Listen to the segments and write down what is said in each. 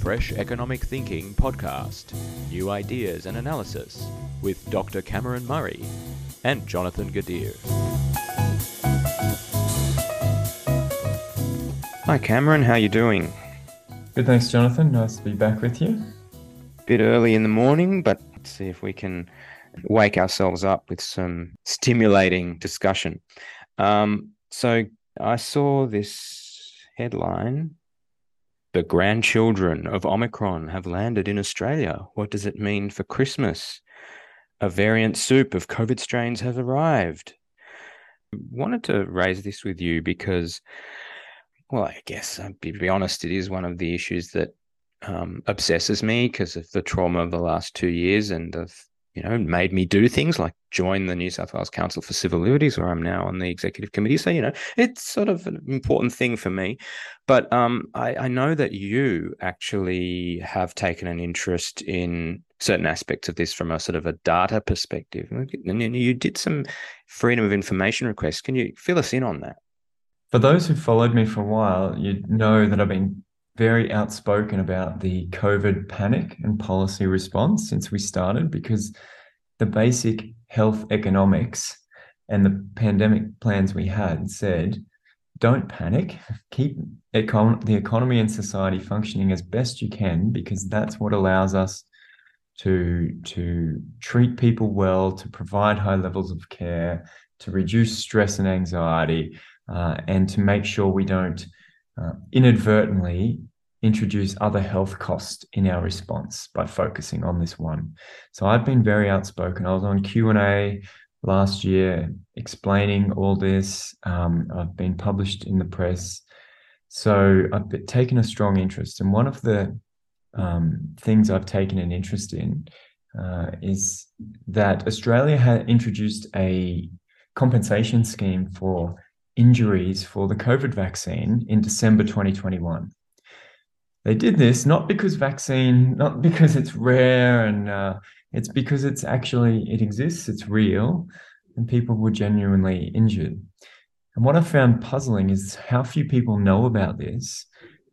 Fresh Economic Thinking podcast New Ideas and Analysis with Dr. Cameron Murray and Jonathan Gadir. Hi Cameron, how are you doing? Good, thanks, Jonathan. Nice to be back with you. Bit early in the morning, but let's see if we can wake ourselves up with some stimulating discussion. Um, so I saw this headline the grandchildren of Omicron have landed in Australia. What does it mean for Christmas? A variant soup of COVID strains has arrived. Wanted to raise this with you because, well, I guess, uh, to be honest, it is one of the issues that um, obsesses me because of the trauma of the last two years and of you know, made me do things like join the New South Wales Council for Civil Liberties, where I'm now on the executive committee. So, you know, it's sort of an important thing for me. But um, I, I know that you actually have taken an interest in certain aspects of this from a sort of a data perspective. And you did some freedom of information requests. Can you fill us in on that? For those who followed me for a while, you know that I've been very outspoken about the COVID panic and policy response since we started because the basic health economics and the pandemic plans we had said don't panic. Keep econ- the economy and society functioning as best you can because that's what allows us to to treat people well to provide high levels of care to reduce stress and anxiety uh, and to make sure we don't uh, inadvertently introduce other health costs in our response by focusing on this one. So I've been very outspoken. I was on Q&A last year explaining all this. Um, I've been published in the press. So I've taken a strong interest. And one of the um, things I've taken an interest in uh, is that Australia had introduced a compensation scheme for injuries for the COVID vaccine in December 2021 they did this not because vaccine, not because it's rare and uh, it's because it's actually it exists, it's real, and people were genuinely injured. And what I found puzzling is how few people know about this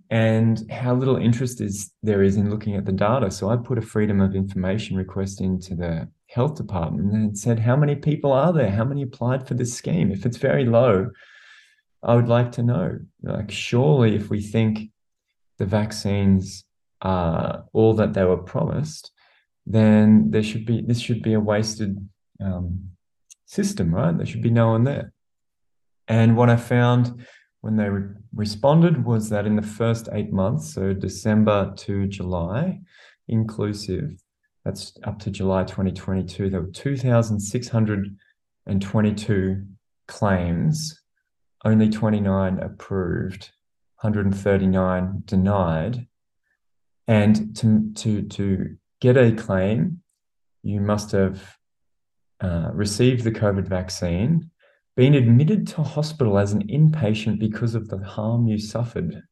and how little interest is there is in looking at the data. So I put a freedom of information request into the health department and said, how many people are there? How many applied for this scheme? If it's very low, I would like to know. Like, surely if we think the vaccines are all that they were promised, then there should be this should be a wasted um, system, right? There should be no one there. And what I found when they re- responded was that in the first eight months, so December to July, inclusive, that's up to July 2022, there were 2,622 claims, only 29 approved 139 denied. And to, to, to get a claim, you must have uh, received the COVID vaccine, been admitted to hospital as an inpatient because of the harm you suffered,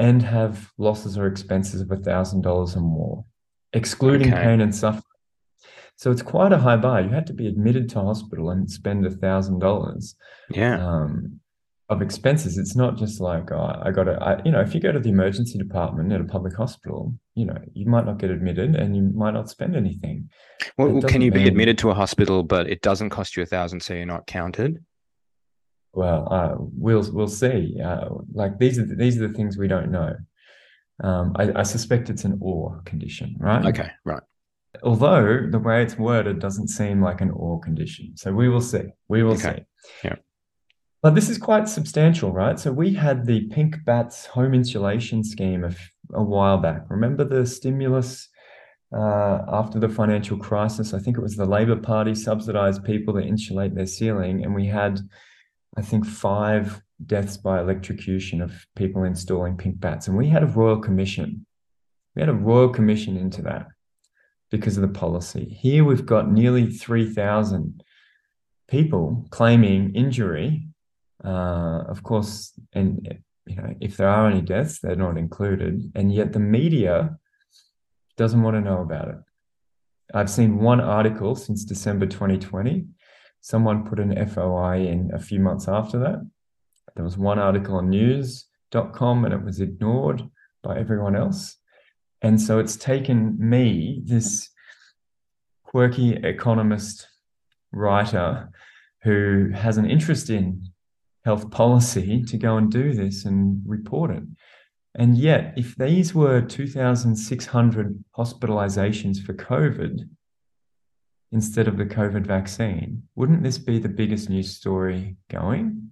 and have losses or expenses of $1,000 or more, excluding okay. pain and suffering. So it's quite a high bar. You had to be admitted to hospital and spend a $1,000. Yeah. Um, of expenses. It's not just like oh, I got to, you know, if you go to the emergency department at a public hospital, you know, you might not get admitted and you might not spend anything. Well, can you mean... be admitted to a hospital, but it doesn't cost you a thousand, so you're not counted? Well, uh, we'll we'll see. Uh, like these are the, these are the things we don't know. Um, I, I suspect it's an or condition, right? Okay, right. Although the way it's worded doesn't seem like an or condition, so we will see. We will okay. see. Yeah. But this is quite substantial, right? So we had the Pink Bats home insulation scheme a, a while back. Remember the stimulus uh, after the financial crisis? I think it was the Labor Party subsidized people to insulate their ceiling, and we had, I think, five deaths by electrocution of people installing pink bats, and we had a royal commission. We had a royal commission into that because of the policy. Here we've got nearly three thousand people claiming injury uh, of course, and you know, if there are any deaths, they're not included, and yet the media doesn't want to know about it. I've seen one article since December 2020. Someone put an FOI in a few months after that. There was one article on news.com and it was ignored by everyone else. And so it's taken me, this quirky economist writer who has an interest in health policy, to go and do this and report it. And yet, if these were 2,600 hospitalizations for COVID instead of the COVID vaccine, wouldn't this be the biggest news story going?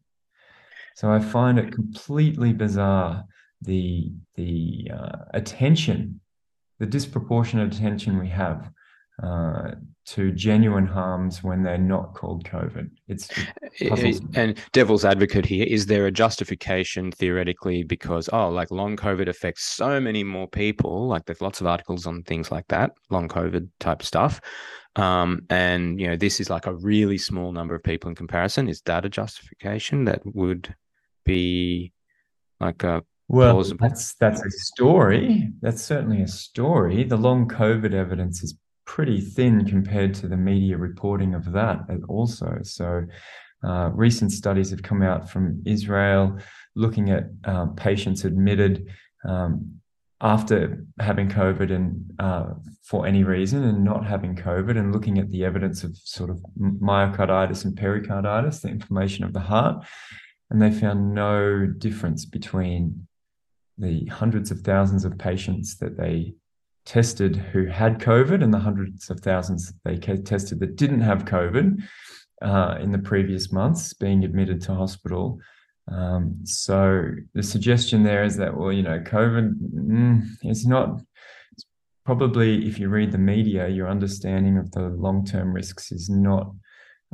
So I find it completely bizarre the the uh, attention, the disproportionate attention we have uh, to genuine harms when they're not called COVID. It's it and devil's advocate here. Is there a justification theoretically because oh, like long COVID affects so many more people? Like there's lots of articles on things like that, long COVID type stuff. Um, and you know, this is like a really small number of people in comparison. Is that a justification that would be like a well, plausible? that's that's a story. That's certainly a story. The long COVID evidence is pretty thin compared to the media reporting of that also. So uh, recent studies have come out from Israel looking at uh, patients admitted um, after having COVID and uh, for any reason and not having COVID and looking at the evidence of sort of myocarditis and pericarditis, the inflammation of the heart. And they found no difference between the hundreds of thousands of patients that they tested who had COVID and the hundreds of thousands they tested that didn't have COVID uh, in the previous months being admitted to hospital. Um, so the suggestion there is that, well, you know, COVID mm, is not probably, if you read the media, your understanding of the long term risks is not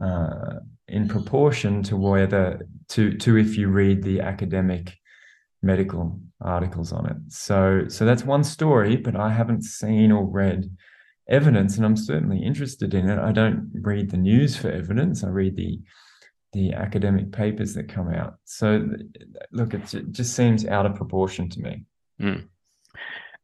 uh, in proportion to whether to to if you read the academic medical articles on it. So so that's one story, but I haven't seen or read evidence, and I'm certainly interested in it. I don't read the news for evidence. I read the the academic papers that come out. So look, it just seems out of proportion to me. Mm.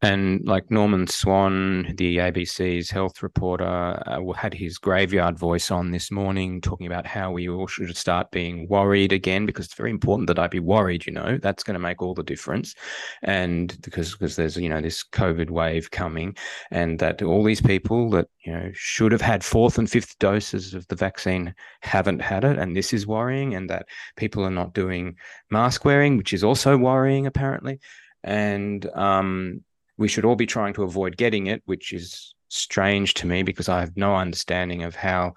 And like Norman Swan, the ABC's health reporter, uh, had his graveyard voice on this morning, talking about how we all should start being worried again because it's very important that I be worried. You know, that's going to make all the difference, and because because there's you know this COVID wave coming, and that all these people that you know should have had fourth and fifth doses of the vaccine haven't had it, and this is worrying, and that people are not doing mask wearing, which is also worrying apparently, and um we should all be trying to avoid getting it, which is strange to me because I have no understanding of how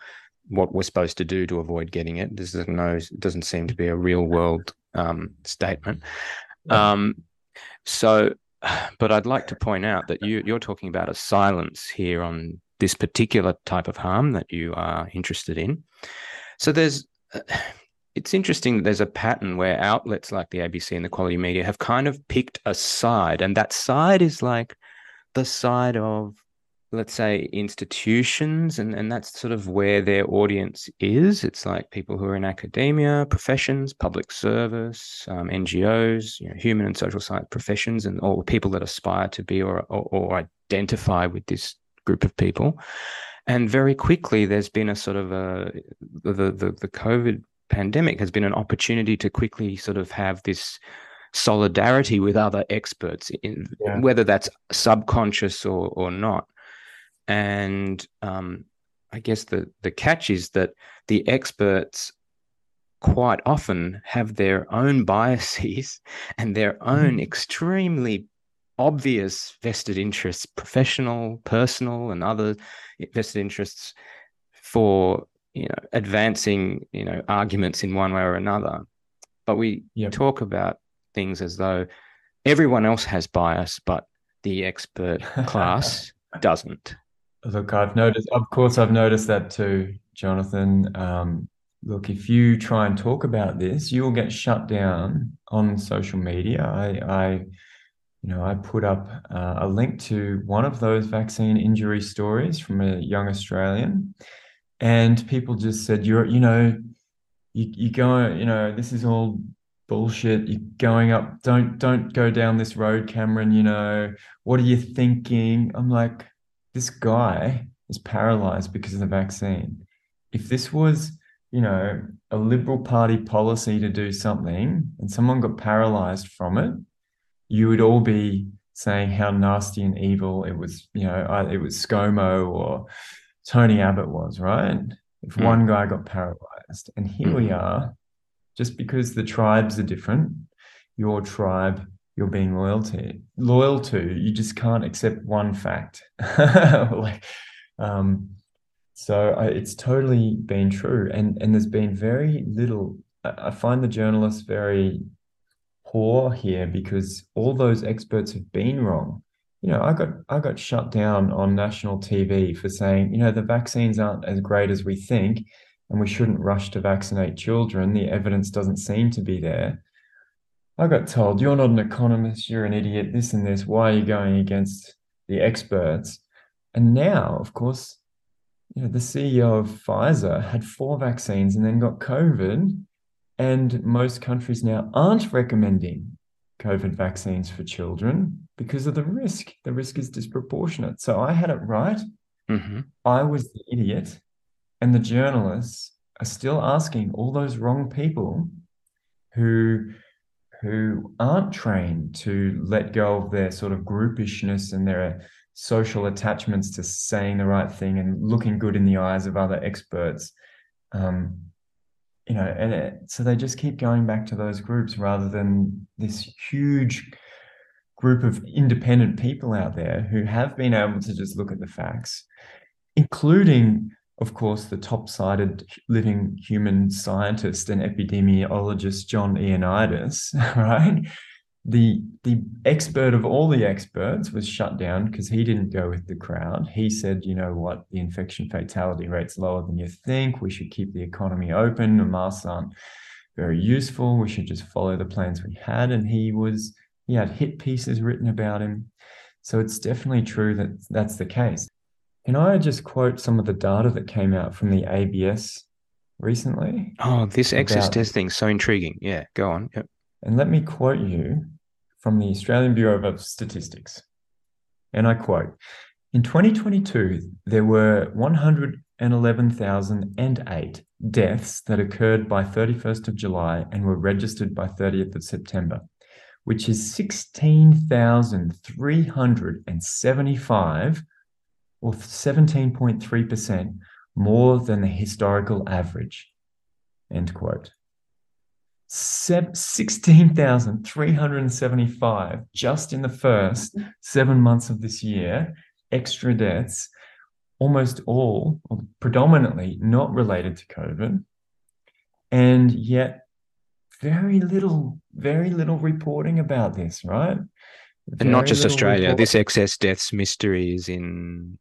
what we're supposed to do to avoid getting it. This is no doesn't seem to be a real world um, statement. Um, so, but I'd like to point out that you you're talking about a silence here on this particular type of harm that you are interested in. So there's it's interesting that there's a pattern where outlets like the ABC and the quality media have kind of picked a side, and that side is like the side of, let's say, institutions, and, and that's sort of where their audience is. It's like people who are in academia, professions, public service, um, NGOs, you know, human and social science professions, and all the people that aspire to be or, or, or identify with this group of people. And very quickly, there's been a sort of a the the, the COVID pandemic has been an opportunity to quickly sort of have this solidarity with other experts, in, yeah. whether that's subconscious or or not. And um, I guess the the catch is that the experts quite often have their own biases and their own mm. extremely obvious vested interests, professional, personal, and other vested interests for you know advancing you know arguments in one way or another. But we yep. talk about things as though everyone else has bias but the expert class doesn't. Look i've noticed of course i've noticed that too jonathan. Um, look if you try and talk about this you'll get shut down on social media. I i you know i put up uh, a link to one of those vaccine injury stories from a young australian and people just said you're you know you you go you know this is all bullshit. You're going up. Don't don't go down this road cameron you know. What are you thinking? I'm like this guy is paralyzed because of the vaccine. If this was you know a liberal party policy to do something and someone got paralyzed from it you would all be saying how nasty and evil it was, you know, it was ScoMo or Tony Abbott was, right? If mm. one guy got paralyzed. And here mm. we are, just because the tribes are different, your tribe you're being loyal to loyal to you just can't accept one fact like um so I, it's totally been true and and there's been very little I find the journalists very poor here because all those experts have been wrong. You know, I got I got shut down on national TV for saying, you know, the vaccines aren't as great as we think, and we shouldn't rush to vaccinate children. The evidence doesn't seem to be there. I got told, you're not an economist, you're an idiot, this and this. Why are you going against the experts? And now, of course, you know, the CEO of Pfizer had four vaccines and then got COVID and most countries now aren't recommending COVID vaccines for children because of the risk. The risk is disproportionate. So I had it right. Mm-hmm. I was the idiot. And the journalists are still asking all those wrong people who who aren't trained to let go of their sort of groupishness and their social attachments to saying the right thing and looking good in the eyes of other experts. Um, you know, and it, so they just keep going back to those groups rather than this huge group of independent people out there who have been able to just look at the facts, including, of course, the top sided living human scientist and epidemiologist John Ioannidis, right? the the expert of all the experts was shut down because he didn't go with the crowd. He said, you know what, the infection fatality rate's lower than you think. We should keep the economy open. The masks aren't very useful. We should just follow the plans we had. And he was he had hit pieces written about him. So it's definitely true that that's the case. Can I just quote some of the data that came out from the ABS recently? Oh, this excess testing so intriguing. Yeah, go on. Yep. And let me quote you from the Australian Bureau of Statistics. And I quote In 2022, there were 111,008 deaths that occurred by 31st of July and were registered by 30th of September, which is 16,375 or 17.3% more than the historical average. End quote. 16,375 just in the first seven months of this year, extra deaths, almost all, predominantly not related to COVID. And yet, very little, very little reporting about this, right? Very and not just Australia. This excess deaths mystery is in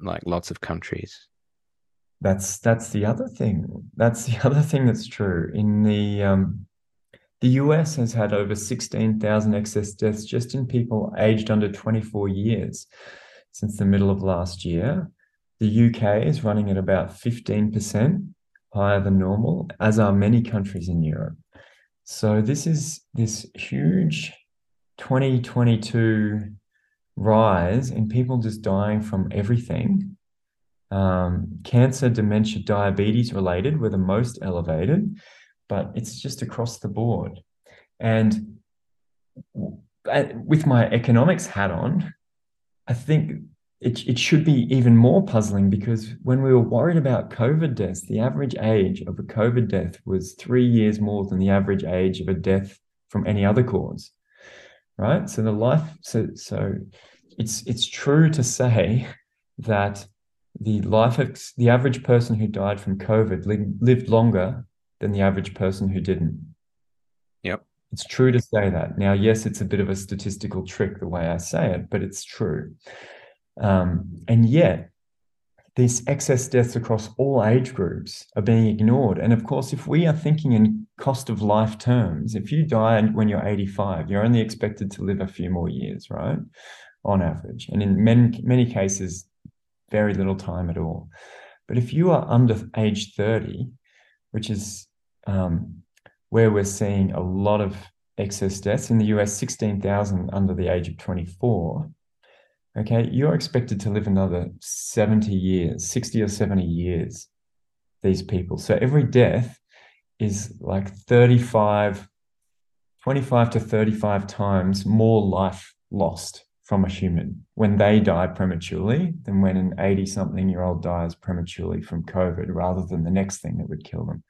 like lots of countries that's that's the other thing. That's the other thing that's true. In the um, the US has had over 16,000 excess deaths just in people aged under 24 years since the middle of last year. The UK is running at about 15% higher than normal, as are many countries in Europe. So this is this huge 2022 rise in people just dying from everything um, cancer, dementia, diabetes related were the most elevated, but it's just across the board. And with my economics hat on, I think it, it should be even more puzzling because when we were worried about COVID deaths, the average age of a COVID death was three years more than the average age of a death from any other cause. Right. So the life, so so it's it's true to say that the life ex- the average person who died from COVID li- lived longer than the average person who didn't. Yep. It's true to say that. Now, yes, it's a bit of a statistical trick the way I say it, but it's true. Um, and yet, these excess deaths across all age groups are being ignored. And of course, if we are thinking in cost of life terms, if you die when you're 85, you're only expected to live a few more years, right? On average. And in many, many cases, very little time at all. But if you are under age 30, which is um, where we're seeing a lot of excess deaths in the US, 16,000 under the age of 24, okay, you're expected to live another 70 years, 60 or 70 years, these people. So every death is like 35, 25 to 35 times more life lost from a human when they die prematurely than when an 80 something year old dies prematurely from COVID rather than the next thing that would kill them.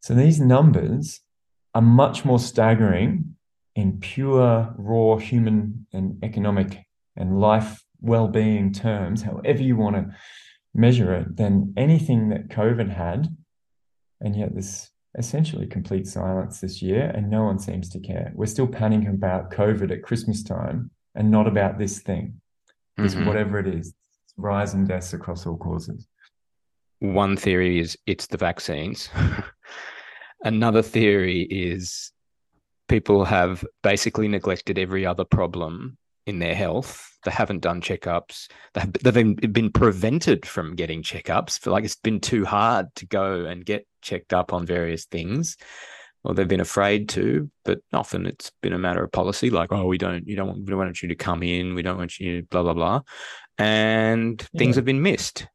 So these numbers are much more staggering in pure, raw human and economic and life well being terms, however you want to measure it, than anything that COVID had. And yet, this essentially complete silence this year, and no one seems to care. We're still panicking about COVID at Christmas time and not about this thing, this mm-hmm. whatever it is, rise and deaths across all causes. One theory is it's the vaccines. Another theory is people have basically neglected every other problem in their health. They haven't done checkups. They've, they've been prevented from getting checkups. For like it's been too hard to go and get checked up on various things or they've been afraid to, but often it's been a matter of policy, like, oh, we don't, you don't want, we don't want you to come in, we don't want you, blah blah blah, and yeah. things have been missed.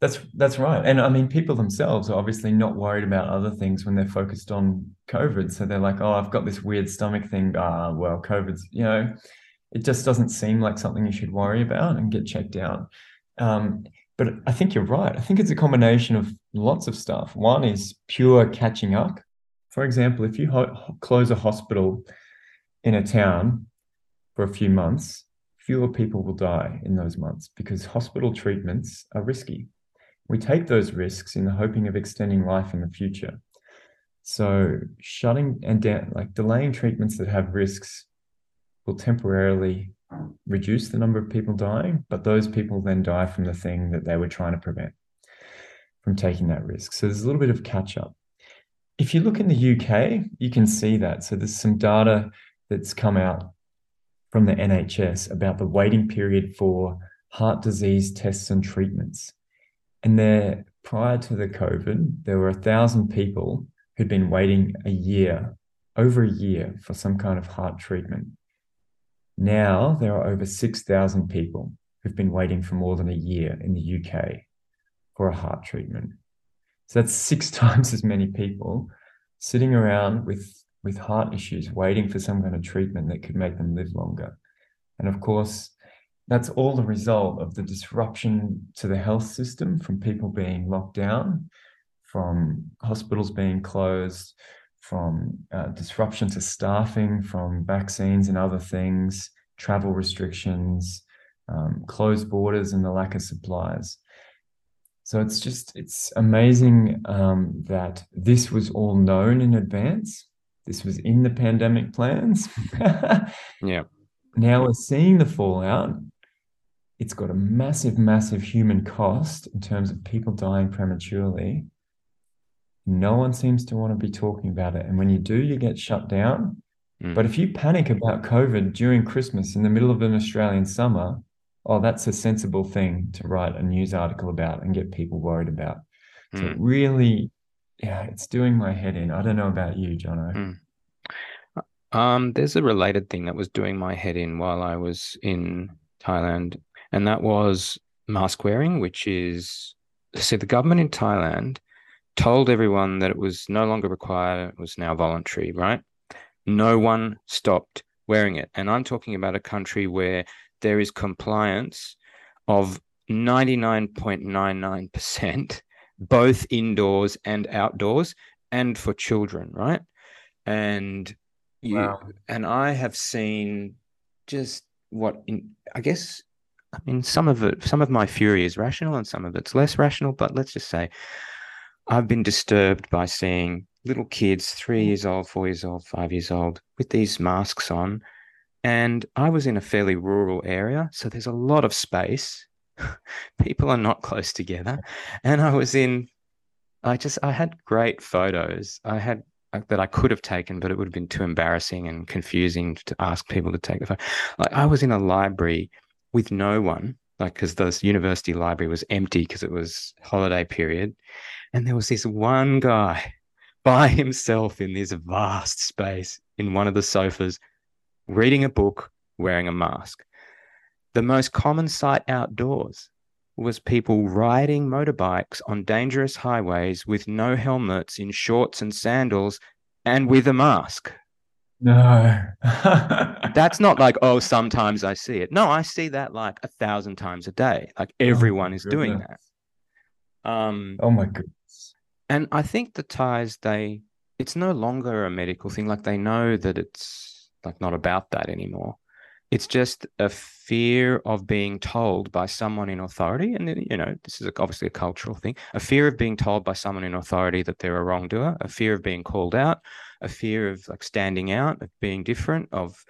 That's that's right, and I mean, people themselves are obviously not worried about other things when they're focused on COVID. So they're like, oh, I've got this weird stomach thing. Ah, well, COVID's, you know, it just doesn't seem like something you should worry about and get checked out. Um, but I think you're right. I think it's a combination of lots of stuff. One is pure catching up for example, if you ho- close a hospital in a town for a few months, fewer people will die in those months because hospital treatments are risky. We take those risks in the hoping of extending life in the future. So shutting and down, like delaying treatments that have risks will temporarily reduce the number of people dying, but those people then die from the thing that they were trying to prevent from taking that risk. So there's a little bit of catch up. If you look in the UK, you can see that. So there's some data that's come out from the NHS about the waiting period for heart disease tests and treatments. And there, prior to the COVID, there were a thousand people who'd been waiting a year, over a year, for some kind of heart treatment. Now there are over 6,000 people who've been waiting for more than a year in the UK for a heart treatment. So that's six times as many people sitting around with with heart issues, waiting for some kind of treatment that could make them live longer. And of course, that's all the result of the disruption to the health system from people being locked down, from hospitals being closed, from uh, disruption to staffing, from vaccines and other things, travel restrictions, um, closed borders, and the lack of supplies. So it's just it's amazing um, that this was all known in advance. This was in the pandemic plans. yeah. Now we're seeing the fallout. It's got a massive, massive human cost in terms of people dying prematurely. No one seems to want to be talking about it. And when you do, you get shut down. Mm. But if you panic about COVID during Christmas in the middle of an Australian summer, oh, that's a sensible thing to write a news article about and get people worried about. Mm. So hmm. really, yeah, it's doing my head in. I don't know about you, Jono. Mm. Um, there's a related thing that was doing my head in while I was in Thailand, and that was mask wearing, which is so the government in Thailand told everyone that it was no longer required, it was now voluntary, right? No one stopped wearing it. And I'm talking about a country where there is compliance of 99.99%, both indoors and outdoors, and for children, right? And you wow. and I have seen just what in I guess I mean some of it some of my fury is rational and some of it's less rational, but let's just say I've been disturbed by seeing little kids, three years old, four years old, five years old, with these masks on and I was in a fairly rural area, so there's a lot of space. People are not close together. And I was in, I just, I had great photos. I had uh, that I could have taken, but it would have been too embarrassing and confusing to ask people to take the photo. Like I was in a library with no one, like because the university library was empty because it was holiday period, and there was this one guy by himself in this vast space in one of the sofas reading a book, wearing a mask. The most common sight outdoors was people riding motorbikes on dangerous highways with no helmets, in shorts and sandals, and with a mask. No. That's not like, oh, sometimes I see it. No, I see that like a thousand times a day. Like everyone is doing that. Um, oh my goodness. And I think the Thais they it's no longer a medical thing. Like they know that it's like not about that anymore. It's just a fear of being told by someone in authority. And, you know, this is obviously a cultural thing a fear of being told by someone in authority that they're a wrongdoer, a fear of being called out, a fear of like standing out, of being different, of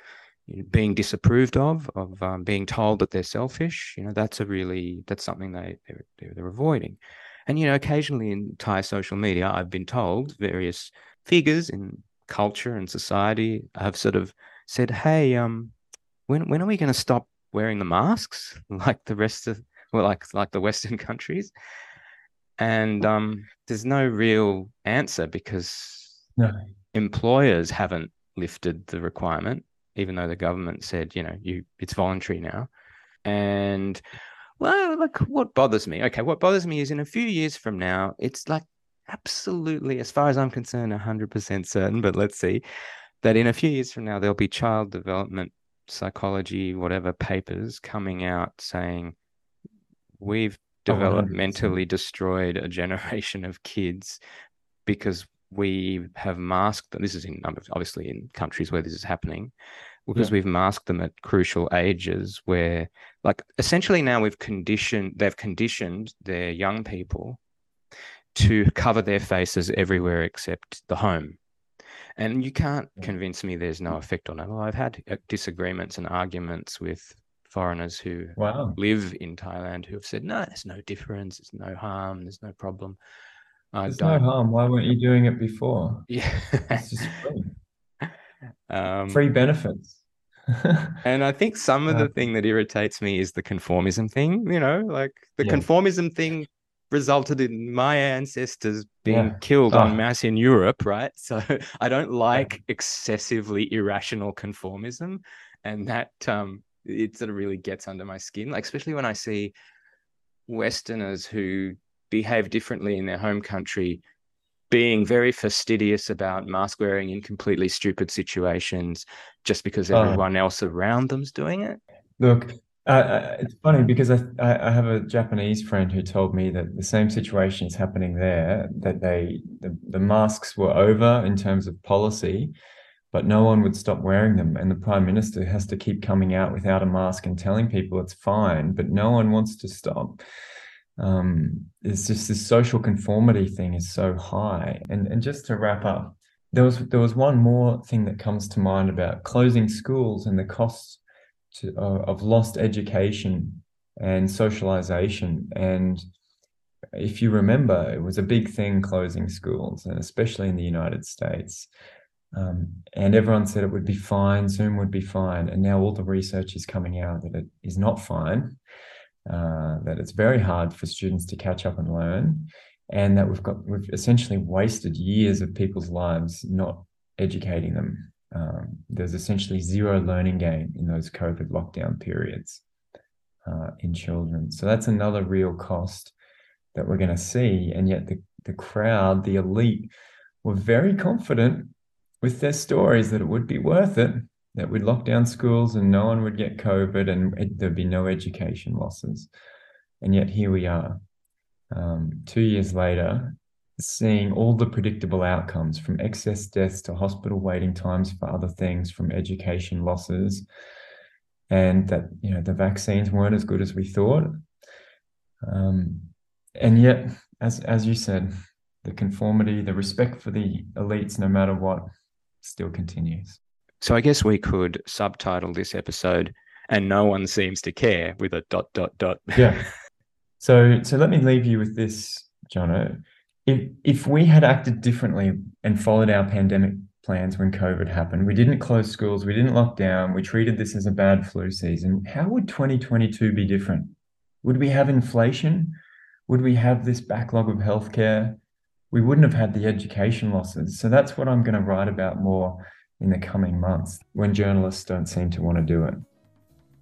you know, being disapproved of, of um, being told that they're selfish. You know, that's a really, that's something they, they're, they're avoiding. And, you know, occasionally in Thai social media, I've been told various figures in culture and society have sort of said, hey, um, when when are we going to stop wearing the masks like the rest of well like like the western countries and um, there's no real answer because no. employers haven't lifted the requirement even though the government said you know you it's voluntary now and well like what bothers me okay what bothers me is in a few years from now it's like absolutely as far as i'm concerned 100% certain but let's see that in a few years from now there'll be child development psychology, whatever papers coming out saying we've oh, developmentally oh, destroyed a generation of kids because we have masked them. This is in obviously in countries where this is happening because yeah. we've masked them at crucial ages where like essentially now we've conditioned they've conditioned their young people to cover their faces everywhere except the home and you can't convince me there's no effect on it. Well, I've had uh, disagreements and arguments with foreigners who wow. live in Thailand who have said, no, there's no difference, there's no harm, there's no problem. I there's don't... no harm. Why weren't you doing it before? Yeah. it's just free. Um, free benefits. and I think some of the thing that irritates me is the conformism thing, you know, like the yeah. conformism thing resulted in my ancestors being yeah. killed oh. en masse in Europe, right? So I don't like excessively irrational conformism, and that um, it sort of really gets under my skin. Like especially when I see Westerners who behave differently in their home country being very fastidious about mask wearing in completely stupid situations just because oh. everyone oh. else around them's doing it. Look, uh, uh, it's funny because I, I have a Japanese friend who told me that the same situation is happening there. That they the, the masks were over in terms of policy, but no one would stop wearing them, and the prime minister has to keep coming out without a mask and telling people it's fine, but no one wants to stop. Um, it's just this social conformity thing is so high. And and just to wrap up, there was there was one more thing that comes to mind about closing schools and the costs to, uh, of lost education and socialization. And if you remember, it was a big thing closing schools, and especially in the United States. Um, and everyone said it would be fine, Zoom would be fine. And now all the research is coming out that it is not fine, uh, that it's very hard for students to catch up and learn, and that we've got we've essentially wasted years of people's lives not educating them um, there's essentially zero learning gain in those COVID lockdown periods uh, in children. So that's another real cost that we're going to see. And yet the, the crowd, the elite, were very confident with their stories that it would be worth it, that we'd lock down schools and no one would get COVID and it, there'd be no education losses. And yet here we are. Um, two years later, seeing all the predictable outcomes from excess deaths to hospital waiting times for other things, from education losses, and that you know the vaccines weren't as good as we thought. Um, and yet, as as you said, the conformity, the respect for the elites, no matter what, still continues. So I guess we could subtitle this episode "And No One Seems to Care" with a dot dot dot. Yeah. So so let me leave you with this, Jono if if we had acted differently and followed our pandemic plans when COVID happened, we didn't close schools, we didn't lock down, we treated this as a bad flu season, how would 2022 be different? Would we have inflation? Would we have this backlog of healthcare? We wouldn't have had the education losses. So that's what I'm going to write about more in the coming months when journalists don't seem to want to do it.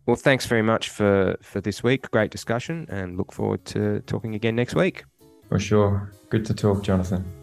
Well, thanks very much for, for this week. Great discussion and look forward to talking again next week. For sure. Good to talk, Jonathan.